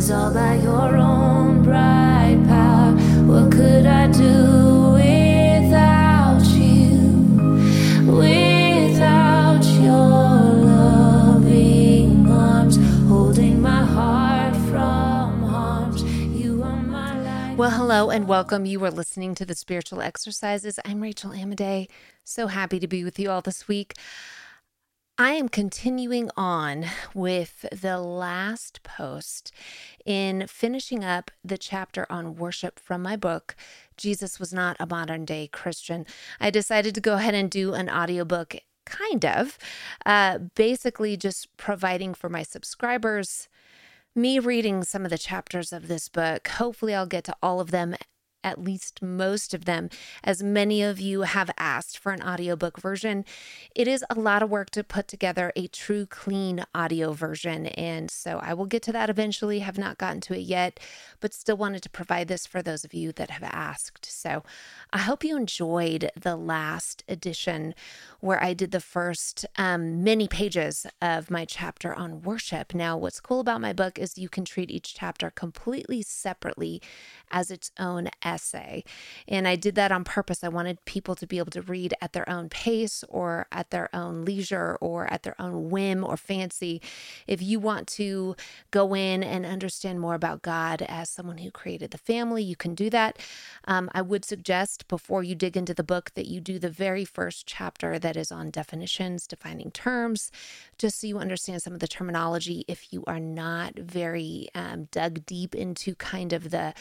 is all by your own bright power. What could I do without you? Without your loving arms, holding my heart from harms. You are my light. Well, hello and welcome. You are listening to the Spiritual Exercises. I'm Rachel Amadei. So happy to be with you all this week. I am continuing on with the last post in finishing up the chapter on worship from my book, Jesus Was Not a Modern Day Christian. I decided to go ahead and do an audiobook, kind of, uh, basically just providing for my subscribers me reading some of the chapters of this book. Hopefully, I'll get to all of them at least most of them, as many of you have asked for an audiobook version. It is a lot of work to put together a true, clean audio version. And so I will get to that eventually, have not gotten to it yet, but still wanted to provide this for those of you that have asked. So I hope you enjoyed the last edition where I did the first um, many pages of my chapter on worship. Now, what's cool about my book is you can treat each chapter completely separately as its own essay. And I did that on purpose. I wanted people to be able to read at their own pace or at their own leisure or at their own whim or fancy. If you want to go in and understand more about God as someone who created the family, you can do that. Um, I would suggest before you dig into the book that you do the very first chapter that is on definitions, defining terms, just so you understand some of the terminology if you are not very um, dug deep into kind of the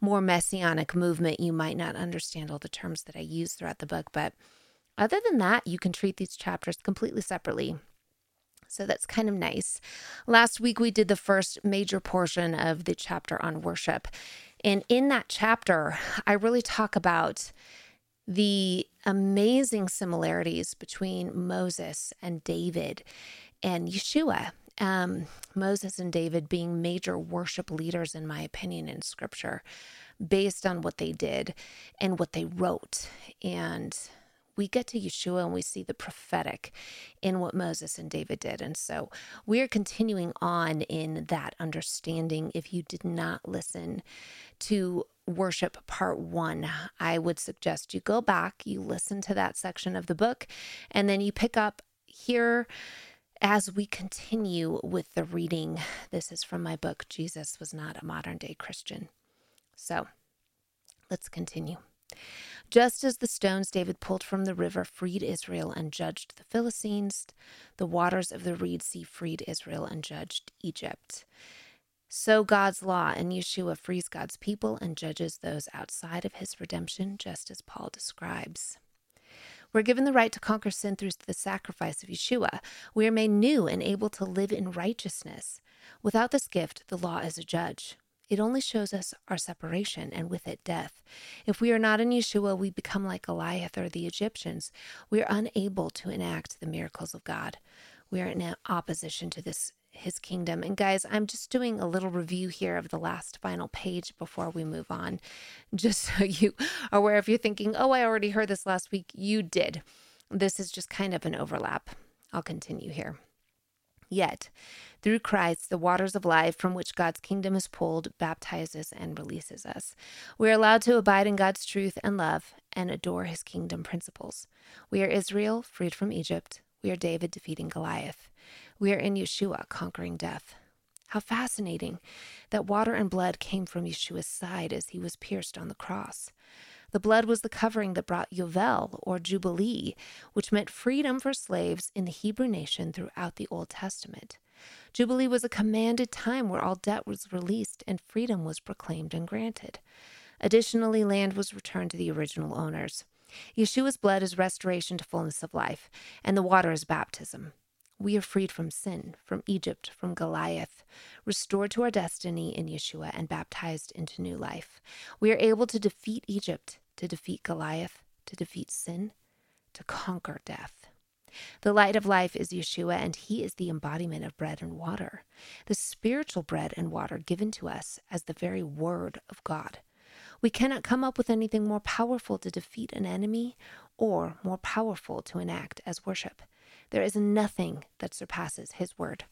more messianic movement, you might not understand all the terms that I use throughout the book. But other than that, you can treat these chapters completely separately. So that's kind of nice. Last week, we did the first major portion of the chapter on worship. And in that chapter, I really talk about the amazing similarities between Moses and David and Yeshua. Um, Moses and David being major worship leaders, in my opinion, in scripture based on what they did and what they wrote. And we get to Yeshua and we see the prophetic in what Moses and David did. And so we are continuing on in that understanding. If you did not listen to worship part one, I would suggest you go back, you listen to that section of the book, and then you pick up here as we continue with the reading. This is from my book, Jesus Was Not a Modern Day Christian. So let's continue. Just as the stones David pulled from the river freed Israel and judged the Philistines, the waters of the Reed Sea freed Israel and judged Egypt. So God's law and Yeshua frees God's people and judges those outside of his redemption, just as Paul describes. We're given the right to conquer sin through the sacrifice of Yeshua. We are made new and able to live in righteousness. Without this gift, the law is a judge. It only shows us our separation and with it death. If we are not in Yeshua, we become like Goliath or the Egyptians. We are unable to enact the miracles of God. We are in opposition to this his kingdom. And guys, I'm just doing a little review here of the last final page before we move on, just so you are aware if you're thinking, oh, I already heard this last week, you did. This is just kind of an overlap. I'll continue here. Yet, through Christ, the waters of life from which God's kingdom is pulled baptizes and releases us. We are allowed to abide in God's truth and love and adore his kingdom principles. We are Israel, freed from Egypt. We are David defeating Goliath. We are in Yeshua, conquering death. How fascinating that water and blood came from Yeshua's side as he was pierced on the cross. The blood was the covering that brought Yovel, or Jubilee, which meant freedom for slaves in the Hebrew nation throughout the Old Testament. Jubilee was a commanded time where all debt was released and freedom was proclaimed and granted. Additionally, land was returned to the original owners. Yeshua's blood is restoration to fullness of life, and the water is baptism. We are freed from sin, from Egypt, from Goliath, restored to our destiny in Yeshua, and baptized into new life. We are able to defeat Egypt, to defeat Goliath, to defeat sin, to conquer death. The light of life is Yeshua, and he is the embodiment of bread and water, the spiritual bread and water given to us as the very word of God. We cannot come up with anything more powerful to defeat an enemy or more powerful to enact as worship. There is nothing that surpasses his word.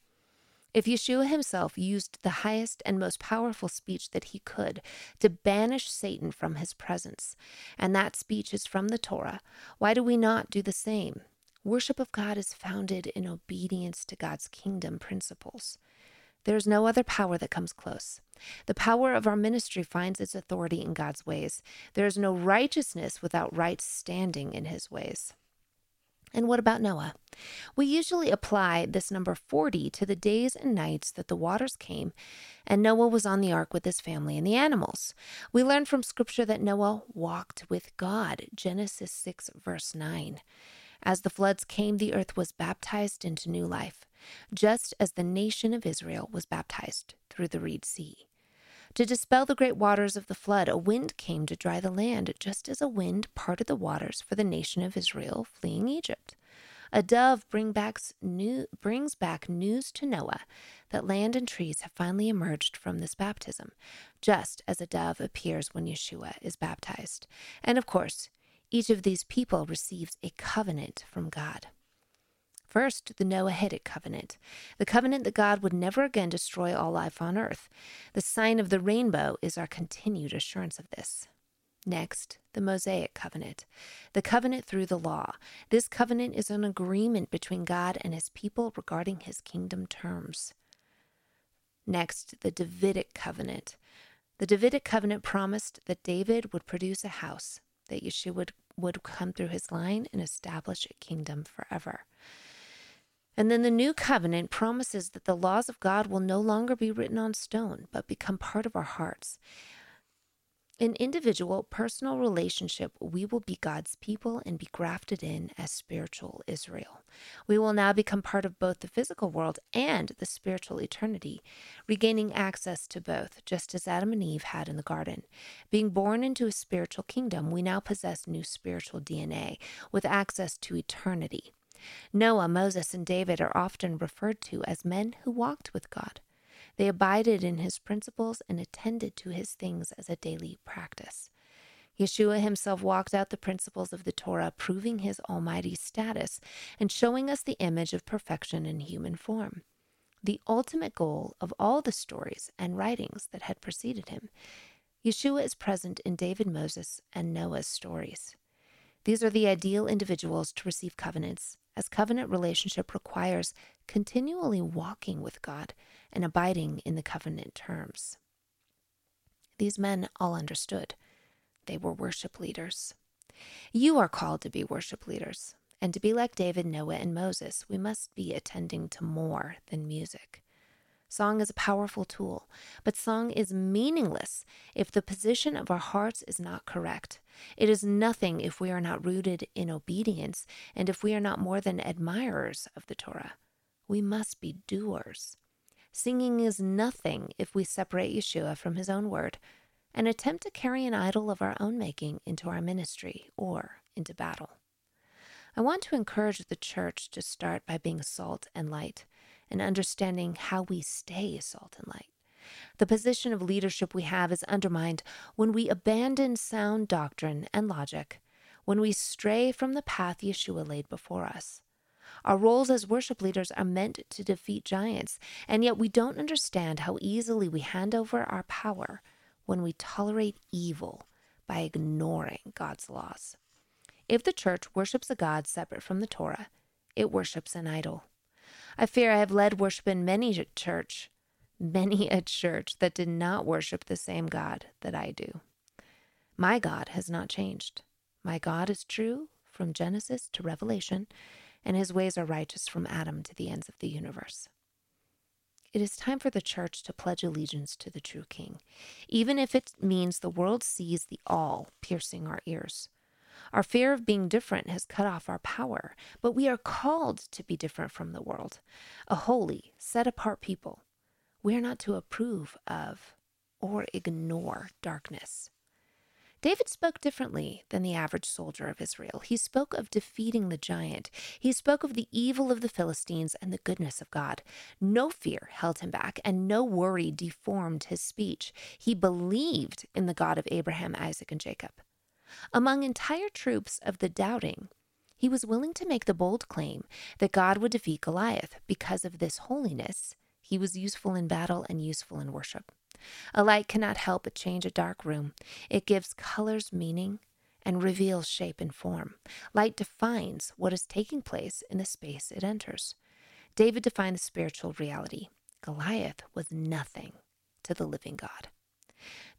If Yeshua himself used the highest and most powerful speech that he could to banish Satan from his presence, and that speech is from the Torah, why do we not do the same? Worship of God is founded in obedience to God's kingdom principles. There is no other power that comes close. The power of our ministry finds its authority in God's ways. There is no righteousness without right standing in his ways. And what about Noah? We usually apply this number 40 to the days and nights that the waters came and Noah was on the ark with his family and the animals. We learn from scripture that Noah walked with God, Genesis 6, verse 9. As the floods came, the earth was baptized into new life, just as the nation of Israel was baptized through the Reed Sea. To dispel the great waters of the flood, a wind came to dry the land, just as a wind parted the waters for the nation of Israel fleeing Egypt. A dove bring new, brings back news to Noah that land and trees have finally emerged from this baptism, just as a dove appears when Yeshua is baptized. And of course, each of these people receives a covenant from God. First, the Noahitic covenant, the covenant that God would never again destroy all life on earth. The sign of the rainbow is our continued assurance of this. Next, the Mosaic covenant, the covenant through the law. This covenant is an agreement between God and his people regarding his kingdom terms. Next, the Davidic covenant. The Davidic covenant promised that David would produce a house, that Yeshua would, would come through his line and establish a kingdom forever. And then the new covenant promises that the laws of God will no longer be written on stone, but become part of our hearts. In individual, personal relationship, we will be God's people and be grafted in as spiritual Israel. We will now become part of both the physical world and the spiritual eternity, regaining access to both, just as Adam and Eve had in the garden. Being born into a spiritual kingdom, we now possess new spiritual DNA with access to eternity. Noah, Moses, and David are often referred to as men who walked with God. They abided in his principles and attended to his things as a daily practice. Yeshua himself walked out the principles of the Torah, proving his almighty status and showing us the image of perfection in human form. The ultimate goal of all the stories and writings that had preceded him. Yeshua is present in David, Moses, and Noah's stories. These are the ideal individuals to receive covenants as covenant relationship requires continually walking with God and abiding in the covenant terms. These men all understood. They were worship leaders. You are called to be worship leaders, and to be like David, Noah, and Moses, we must be attending to more than music. Song is a powerful tool, but song is meaningless if the position of our hearts is not correct. It is nothing if we are not rooted in obedience and if we are not more than admirers of the Torah. We must be doers. Singing is nothing if we separate Yeshua from his own word and attempt to carry an idol of our own making into our ministry or into battle. I want to encourage the church to start by being salt and light and understanding how we stay salt and light. The position of leadership we have is undermined when we abandon sound doctrine and logic, when we stray from the path Yeshua laid before us. Our roles as worship leaders are meant to defeat giants, and yet we don't understand how easily we hand over our power when we tolerate evil by ignoring God's laws. If the church worships a God separate from the Torah, it worships an idol. I fear I have led worship in many a church, many a church that did not worship the same God that I do. My God has not changed. My God is true from Genesis to Revelation, and his ways are righteous from Adam to the ends of the universe. It is time for the church to pledge allegiance to the true King, even if it means the world sees the awl piercing our ears. Our fear of being different has cut off our power, but we are called to be different from the world, a holy, set apart people. We are not to approve of or ignore darkness. David spoke differently than the average soldier of Israel. He spoke of defeating the giant. He spoke of the evil of the Philistines and the goodness of God. No fear held him back, and no worry deformed his speech. He believed in the God of Abraham, Isaac, and Jacob. Among entire troops of the doubting, he was willing to make the bold claim that God would defeat Goliath because of this holiness. He was useful in battle and useful in worship. A light cannot help but change a dark room. It gives colors meaning and reveals shape and form. Light defines what is taking place in the space it enters. David defined the spiritual reality. Goliath was nothing to the living God.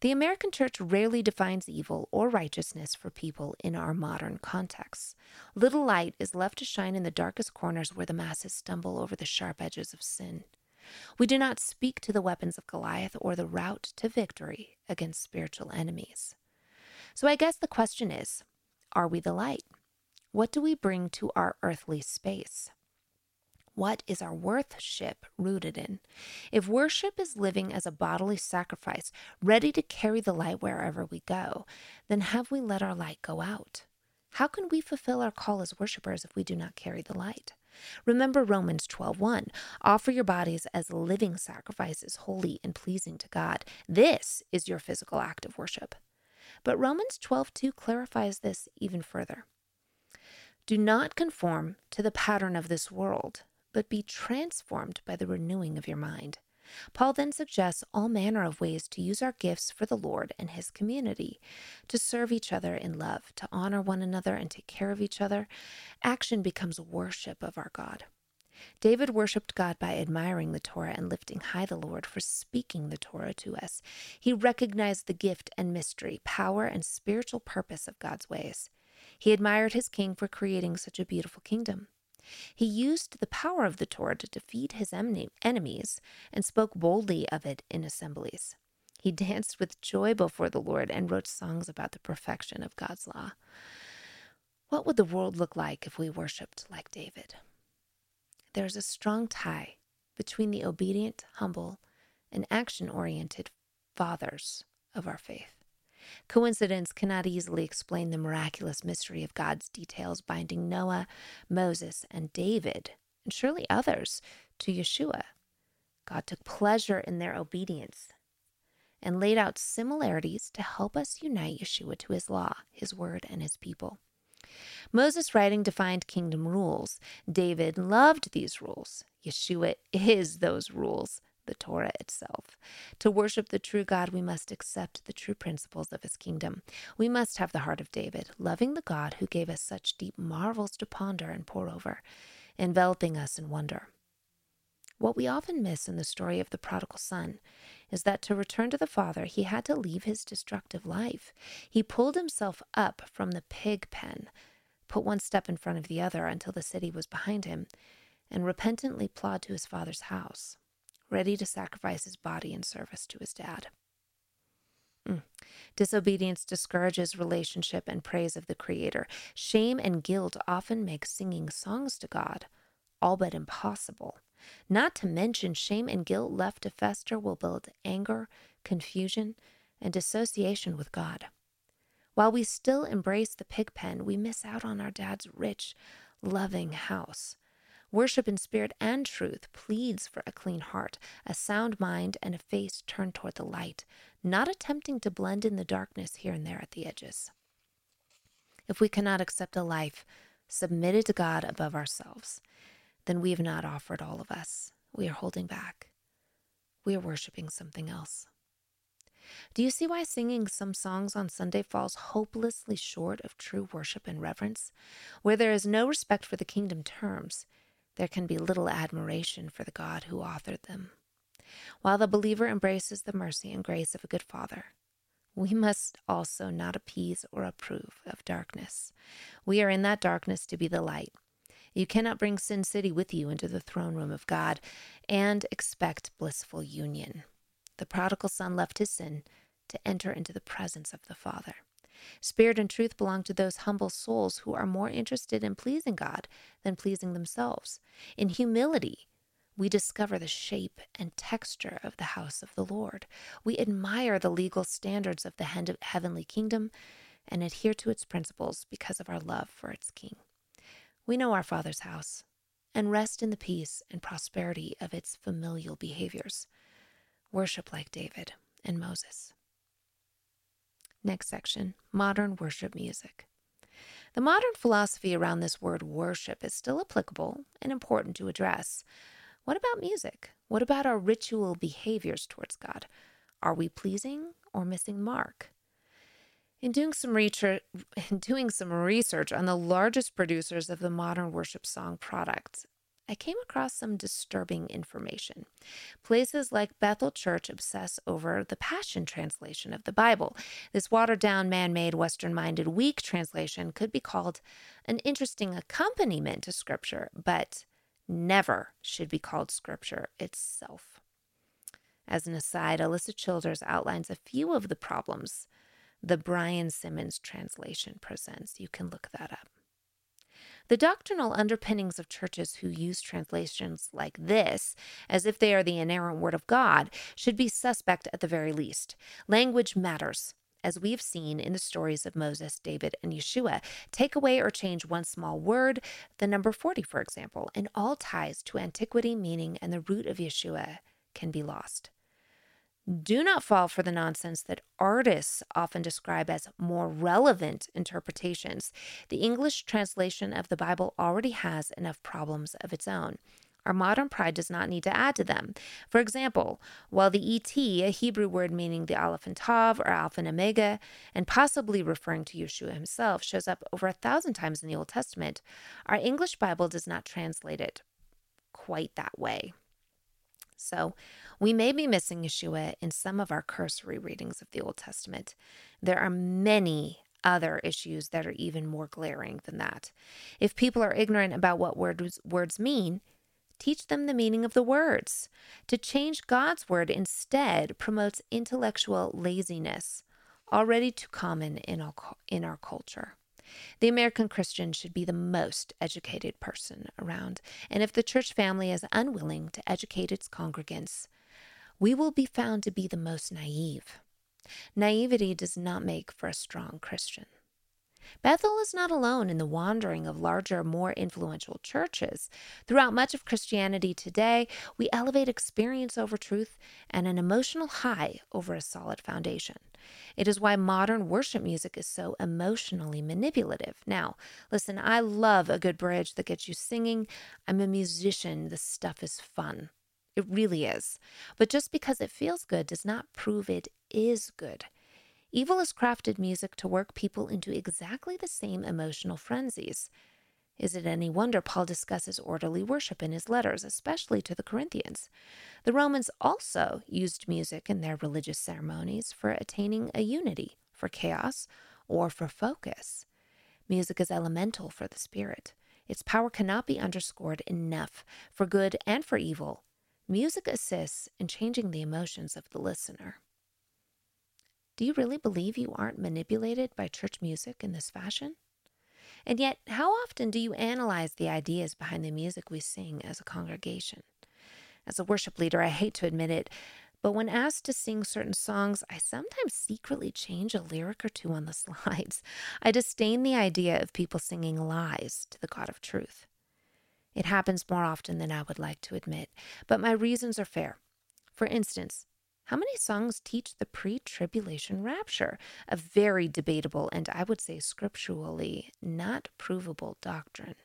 The American church rarely defines evil or righteousness for people in our modern contexts. Little light is left to shine in the darkest corners where the masses stumble over the sharp edges of sin. We do not speak to the weapons of Goliath or the route to victory against spiritual enemies. So I guess the question is are we the light? What do we bring to our earthly space? What is our worship rooted in? If worship is living as a bodily sacrifice, ready to carry the light wherever we go, then have we let our light go out? How can we fulfill our call as worshipers if we do not carry the light? Remember Romans 12:1, offer your bodies as living sacrifices, holy and pleasing to God. This is your physical act of worship. But Romans 12:2 clarifies this even further. Do not conform to the pattern of this world, but be transformed by the renewing of your mind. Paul then suggests all manner of ways to use our gifts for the Lord and his community, to serve each other in love, to honor one another and take care of each other. Action becomes worship of our God. David worshiped God by admiring the Torah and lifting high the Lord for speaking the Torah to us. He recognized the gift and mystery, power, and spiritual purpose of God's ways. He admired his king for creating such a beautiful kingdom. He used the power of the Torah to defeat his enemies and spoke boldly of it in assemblies. He danced with joy before the Lord and wrote songs about the perfection of God's law. What would the world look like if we worshiped like David? There's a strong tie between the obedient, humble, and action oriented fathers of our faith. Coincidence cannot easily explain the miraculous mystery of God's details binding Noah, Moses, and David, and surely others, to Yeshua. God took pleasure in their obedience and laid out similarities to help us unite Yeshua to his law, his word, and his people. Moses' writing defined kingdom rules. David loved these rules. Yeshua is those rules the Torah itself. To worship the true God, we must accept the true principles of his kingdom. We must have the heart of David, loving the God who gave us such deep marvels to ponder and pore over, enveloping us in wonder. What we often miss in the story of the prodigal son is that to return to the Father, he had to leave his destructive life. He pulled himself up from the pig pen, put one step in front of the other until the city was behind him, and repentantly plod to his father's house ready to sacrifice his body in service to his dad. Mm. Disobedience discourages relationship and praise of the Creator. Shame and guilt often make singing songs to God all but impossible. Not to mention, shame and guilt left to fester will build anger, confusion, and dissociation with God. While we still embrace the pig pen, we miss out on our dad's rich, loving house. Worship in spirit and truth pleads for a clean heart, a sound mind, and a face turned toward the light, not attempting to blend in the darkness here and there at the edges. If we cannot accept a life submitted to God above ourselves, then we have not offered all of us. We are holding back. We are worshiping something else. Do you see why singing some songs on Sunday falls hopelessly short of true worship and reverence? Where there is no respect for the kingdom terms, there can be little admiration for the God who authored them. While the believer embraces the mercy and grace of a good Father, we must also not appease or approve of darkness. We are in that darkness to be the light. You cannot bring Sin City with you into the throne room of God and expect blissful union. The prodigal son left his sin to enter into the presence of the Father. Spirit and truth belong to those humble souls who are more interested in pleasing God than pleasing themselves. In humility, we discover the shape and texture of the house of the Lord. We admire the legal standards of the heavenly kingdom and adhere to its principles because of our love for its king. We know our Father's house and rest in the peace and prosperity of its familial behaviors. Worship like David and Moses. Next section Modern Worship Music. The modern philosophy around this word worship is still applicable and important to address. What about music? What about our ritual behaviors towards God? Are we pleasing or missing mark? In doing some research, in doing some research on the largest producers of the modern worship song products, I came across some disturbing information. Places like Bethel Church obsess over the Passion Translation of the Bible. This watered down, man made, Western minded, weak translation could be called an interesting accompaniment to Scripture, but never should be called Scripture itself. As an aside, Alisa Childers outlines a few of the problems the Brian Simmons translation presents. You can look that up. The doctrinal underpinnings of churches who use translations like this, as if they are the inerrant word of God, should be suspect at the very least. Language matters. As we've seen in the stories of Moses, David, and Yeshua, take away or change one small word, the number 40, for example, and all ties to antiquity, meaning, and the root of Yeshua can be lost. Do not fall for the nonsense that artists often describe as more relevant interpretations. The English translation of the Bible already has enough problems of its own. Our modern pride does not need to add to them. For example, while the ET, a Hebrew word meaning the Aleph and Tav or Alpha and Omega, and possibly referring to Yeshua himself, shows up over a thousand times in the Old Testament, our English Bible does not translate it quite that way. So we may be missing Yeshua in some of our cursory readings of the Old Testament. There are many other issues that are even more glaring than that. If people are ignorant about what words, words mean, teach them the meaning of the words. To change God's word instead promotes intellectual laziness, already too common in our, in our culture. The American Christian should be the most educated person around, and if the church family is unwilling to educate its congregants, we will be found to be the most naive. Naivety does not make for a strong Christian. Bethel is not alone in the wandering of larger, more influential churches. Throughout much of Christianity today, we elevate experience over truth and an emotional high over a solid foundation. It is why modern worship music is so emotionally manipulative. Now, listen, I love a good bridge that gets you singing. I'm a musician. This stuff is fun. It really is. But just because it feels good does not prove it is good. Evil has crafted music to work people into exactly the same emotional frenzies. Is it any wonder Paul discusses orderly worship in his letters, especially to the Corinthians? The Romans also used music in their religious ceremonies for attaining a unity, for chaos, or for focus. Music is elemental for the spirit. Its power cannot be underscored enough for good and for evil. Music assists in changing the emotions of the listener. Do you really believe you aren't manipulated by church music in this fashion? And yet, how often do you analyze the ideas behind the music we sing as a congregation? As a worship leader, I hate to admit it, but when asked to sing certain songs, I sometimes secretly change a lyric or two on the slides. I disdain the idea of people singing lies to the God of truth. It happens more often than I would like to admit, but my reasons are fair. For instance, how many songs teach the pre tribulation rapture? A very debatable and I would say scripturally not provable doctrine.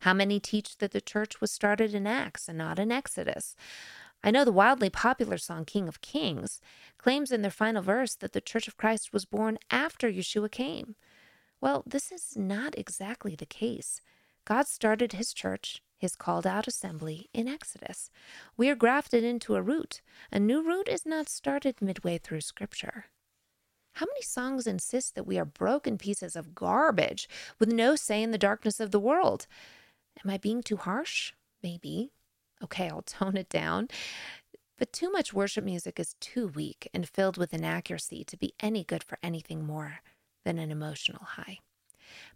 How many teach that the church was started in Acts and not in Exodus? I know the wildly popular song King of Kings claims in their final verse that the Church of Christ was born after Yeshua came. Well, this is not exactly the case. God started his church his called out assembly in Exodus. We are grafted into a root. A new root is not started midway through Scripture. How many songs insist that we are broken pieces of garbage with no say in the darkness of the world? Am I being too harsh? Maybe. Okay, I'll tone it down. But too much worship music is too weak and filled with inaccuracy to be any good for anything more than an emotional high.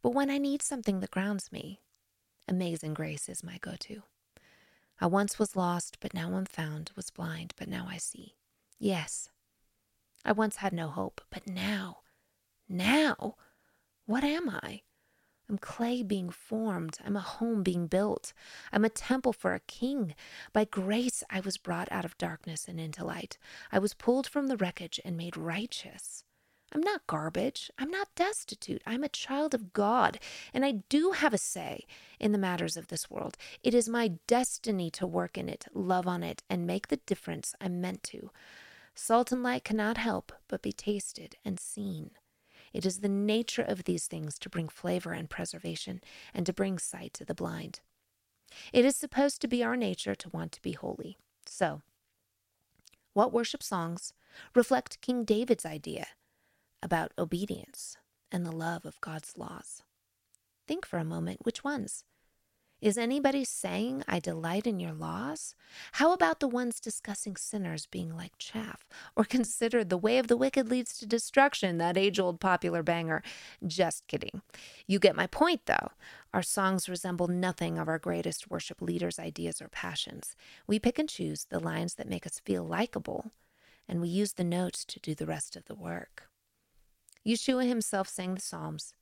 But when I need something that grounds me, Amazing Grace is my go to. I once was lost, but now I'm found, was blind, but now I see. Yes, I once had no hope, but now, now, what am I? I'm clay being formed. I'm a home being built. I'm a temple for a king. By grace, I was brought out of darkness and into light. I was pulled from the wreckage and made righteous. I'm not garbage. I'm not destitute. I'm a child of God, and I do have a say in the matters of this world. It is my destiny to work in it, love on it, and make the difference I'm meant to. Salt and light cannot help but be tasted and seen. It is the nature of these things to bring flavor and preservation, and to bring sight to the blind. It is supposed to be our nature to want to be holy. So, what worship songs reflect King David's idea about obedience and the love of God's laws? Think for a moment which ones. Is anybody saying, I delight in your laws? How about the ones discussing sinners being like chaff? Or consider the way of the wicked leads to destruction, that age old popular banger? Just kidding. You get my point, though. Our songs resemble nothing of our greatest worship leaders' ideas or passions. We pick and choose the lines that make us feel likable, and we use the notes to do the rest of the work. Yeshua himself sang the Psalms.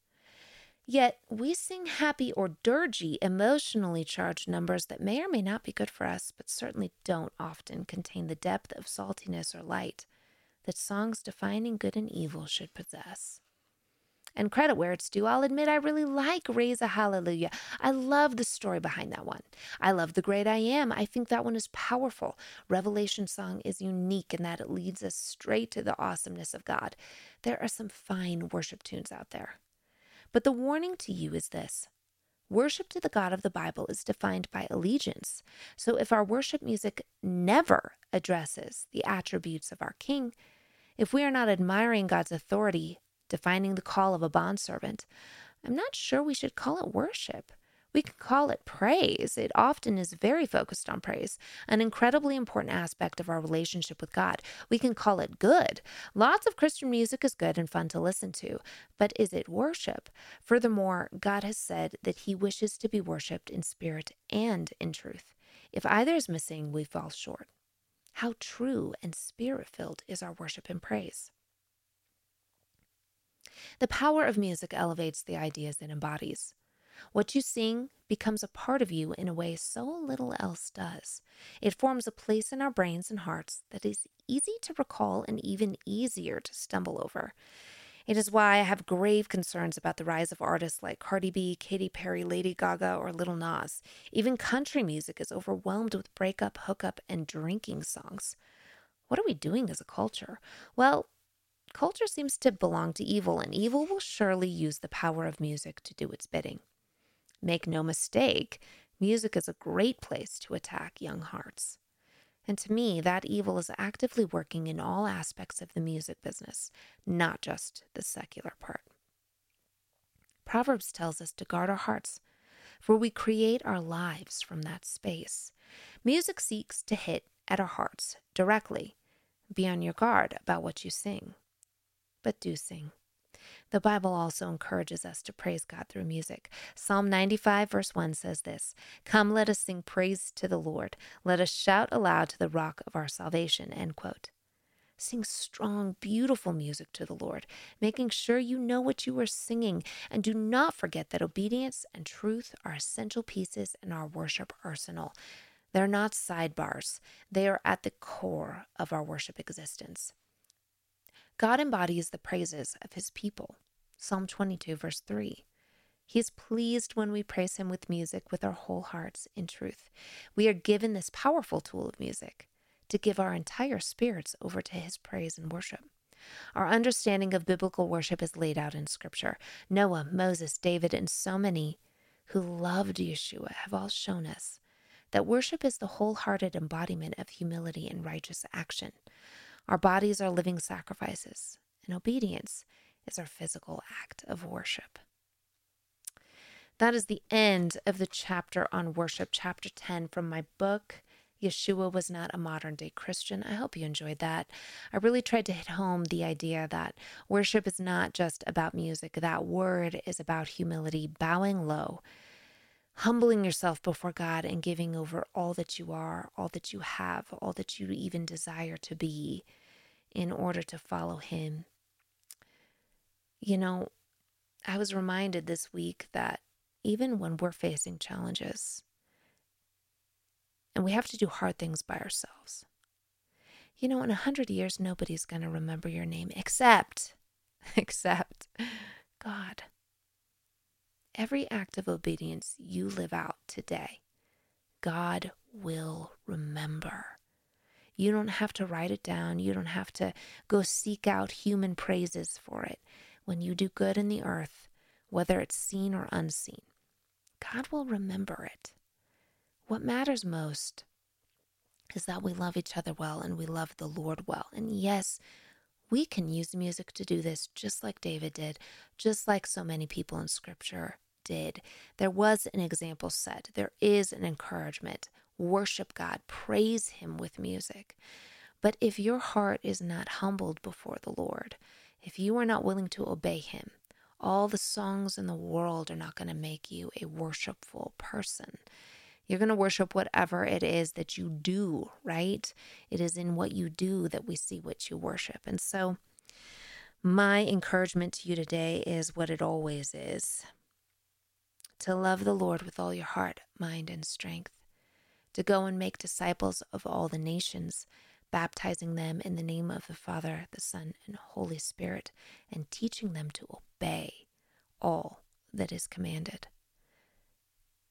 Yet we sing happy or dirgy, emotionally charged numbers that may or may not be good for us, but certainly don't often contain the depth of saltiness or light that songs defining good and evil should possess. And credit where it's due, I'll admit I really like Raise a Hallelujah. I love the story behind that one. I love The Great I Am. I think that one is powerful. Revelation Song is unique in that it leads us straight to the awesomeness of God. There are some fine worship tunes out there. But the warning to you is this worship to the God of the Bible is defined by allegiance. So if our worship music never addresses the attributes of our King, if we are not admiring God's authority, defining the call of a bondservant, I'm not sure we should call it worship. We can call it praise. It often is very focused on praise, an incredibly important aspect of our relationship with God. We can call it good. Lots of Christian music is good and fun to listen to, but is it worship? Furthermore, God has said that He wishes to be worshiped in spirit and in truth. If either is missing, we fall short. How true and spirit filled is our worship and praise? The power of music elevates the ideas it embodies. What you sing becomes a part of you in a way so little else does. It forms a place in our brains and hearts that is easy to recall and even easier to stumble over. It is why I have grave concerns about the rise of artists like Cardi B, Katy Perry, Lady Gaga, or Little Nas. Even country music is overwhelmed with breakup, hookup, and drinking songs. What are we doing as a culture? Well, culture seems to belong to evil, and evil will surely use the power of music to do its bidding. Make no mistake, music is a great place to attack young hearts. And to me, that evil is actively working in all aspects of the music business, not just the secular part. Proverbs tells us to guard our hearts, for we create our lives from that space. Music seeks to hit at our hearts directly. Be on your guard about what you sing, but do sing. The Bible also encourages us to praise God through music. Psalm 95, verse 1 says this Come, let us sing praise to the Lord. Let us shout aloud to the rock of our salvation. End quote. Sing strong, beautiful music to the Lord, making sure you know what you are singing. And do not forget that obedience and truth are essential pieces in our worship arsenal. They're not sidebars, they are at the core of our worship existence. God embodies the praises of his people. Psalm 22, verse 3. He is pleased when we praise him with music with our whole hearts in truth. We are given this powerful tool of music to give our entire spirits over to his praise and worship. Our understanding of biblical worship is laid out in Scripture. Noah, Moses, David, and so many who loved Yeshua have all shown us that worship is the wholehearted embodiment of humility and righteous action. Our bodies are living sacrifices, and obedience is our physical act of worship. That is the end of the chapter on worship, chapter 10 from my book. Yeshua was not a modern day Christian. I hope you enjoyed that. I really tried to hit home the idea that worship is not just about music. That word is about humility, bowing low, humbling yourself before God, and giving over all that you are, all that you have, all that you even desire to be in order to follow Him. You know, I was reminded this week that even when we're facing challenges and we have to do hard things by ourselves, you know, in a hundred years, nobody's going to remember your name except except God. Every act of obedience you live out today, God will remember. You don't have to write it down. You don't have to go seek out human praises for it. When you do good in the earth, whether it's seen or unseen, God will remember it. What matters most is that we love each other well and we love the Lord well. And yes, we can use music to do this just like David did, just like so many people in scripture did. There was an example set, there is an encouragement. Worship God, praise Him with music. But if your heart is not humbled before the Lord, if you are not willing to obey Him, all the songs in the world are not going to make you a worshipful person. You're going to worship whatever it is that you do, right? It is in what you do that we see what you worship. And so, my encouragement to you today is what it always is to love the Lord with all your heart, mind, and strength, to go and make disciples of all the nations, baptizing them in the name of the Father, the Son, and Holy Spirit, and teaching them to obey all that is commanded.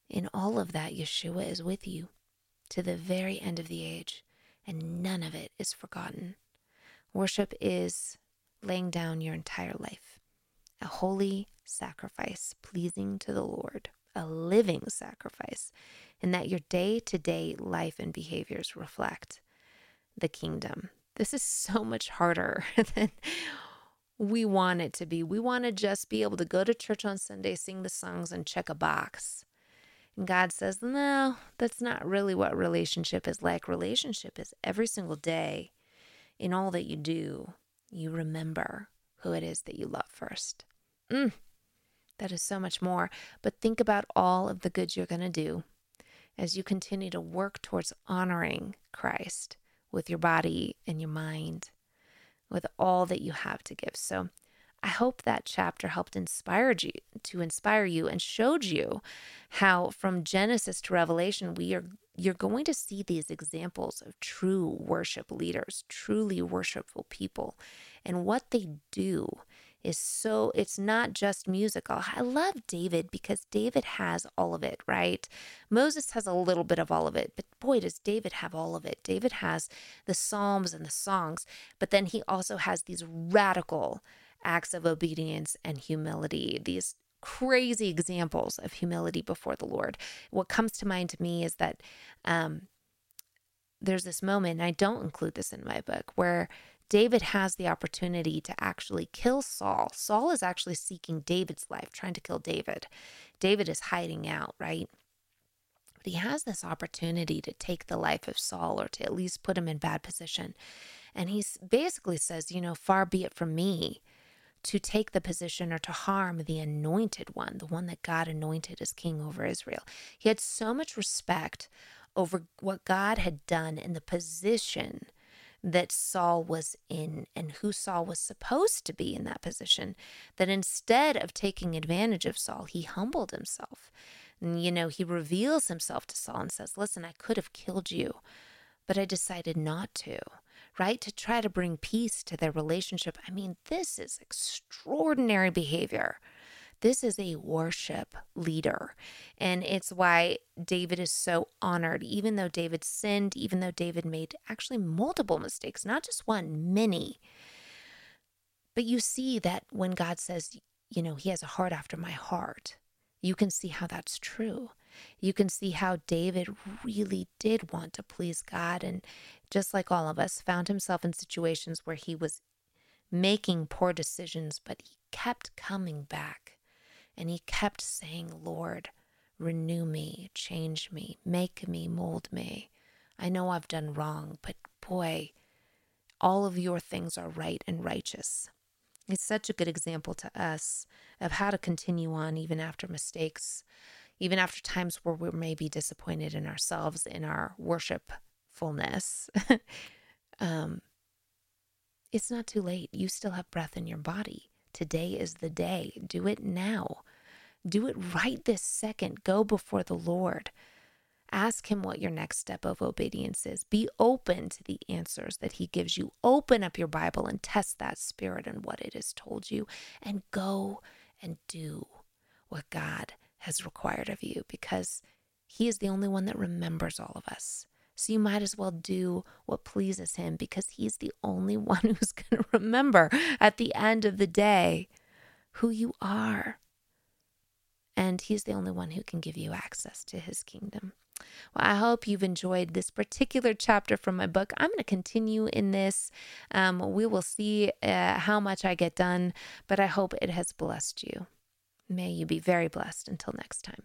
In all of that, Yeshua is with you to the very end of the age, and none of it is forgotten. Worship is laying down your entire life, a holy sacrifice pleasing to the Lord, a living sacrifice, and that your day to day life and behaviors reflect the kingdom. This is so much harder than we want it to be. We want to just be able to go to church on Sunday, sing the songs, and check a box. And God says, no, that's not really what relationship is like. Relationship is every single day in all that you do, you remember who it is that you love first. Mm, that is so much more. But think about all of the good you're going to do as you continue to work towards honoring Christ with your body and your mind, with all that you have to give. So I hope that chapter helped inspire you to inspire you and showed you how from Genesis to Revelation we are you're going to see these examples of true worship leaders, truly worshipful people. And what they do is so it's not just musical. I love David because David has all of it, right? Moses has a little bit of all of it, but boy, does David have all of it. David has the Psalms and the songs, but then he also has these radical acts of obedience and humility, these crazy examples of humility before the Lord. What comes to mind to me is that um, there's this moment, and I don't include this in my book, where David has the opportunity to actually kill Saul. Saul is actually seeking David's life, trying to kill David. David is hiding out, right? But he has this opportunity to take the life of Saul or to at least put him in bad position. And he basically says, you know, far be it from me to take the position or to harm the anointed one, the one that God anointed as king over Israel. He had so much respect over what God had done in the position that Saul was in and who Saul was supposed to be in that position, that instead of taking advantage of Saul, he humbled himself. And, you know, he reveals himself to Saul and says, Listen, I could have killed you, but I decided not to right? To try to bring peace to their relationship. I mean, this is extraordinary behavior. This is a worship leader. And it's why David is so honored, even though David sinned, even though David made actually multiple mistakes, not just one, many. But you see that when God says, you know, he has a heart after my heart, you can see how that's true. You can see how David really did want to please God and just like all of us, found himself in situations where he was making poor decisions, but he kept coming back and he kept saying, Lord, renew me, change me, make me, mold me. I know I've done wrong, but boy, all of your things are right and righteous. It's such a good example to us of how to continue on even after mistakes, even after times where we may be disappointed in ourselves in our worshipfulness. um, it's not too late. You still have breath in your body. Today is the day. Do it now. Do it right this second. Go before the Lord. Ask Him what your next step of obedience is. Be open to the answers that He gives you. Open up your Bible and test that spirit and what it has told you, and go and do what God has required of you because He is the only one that remembers all of us. So you might as well do what pleases Him because He's the only one who's going to remember at the end of the day who you are. And He's the only one who can give you access to His kingdom. Well, I hope you've enjoyed this particular chapter from my book. I'm going to continue in this. Um, we will see uh, how much I get done, but I hope it has blessed you. May you be very blessed until next time.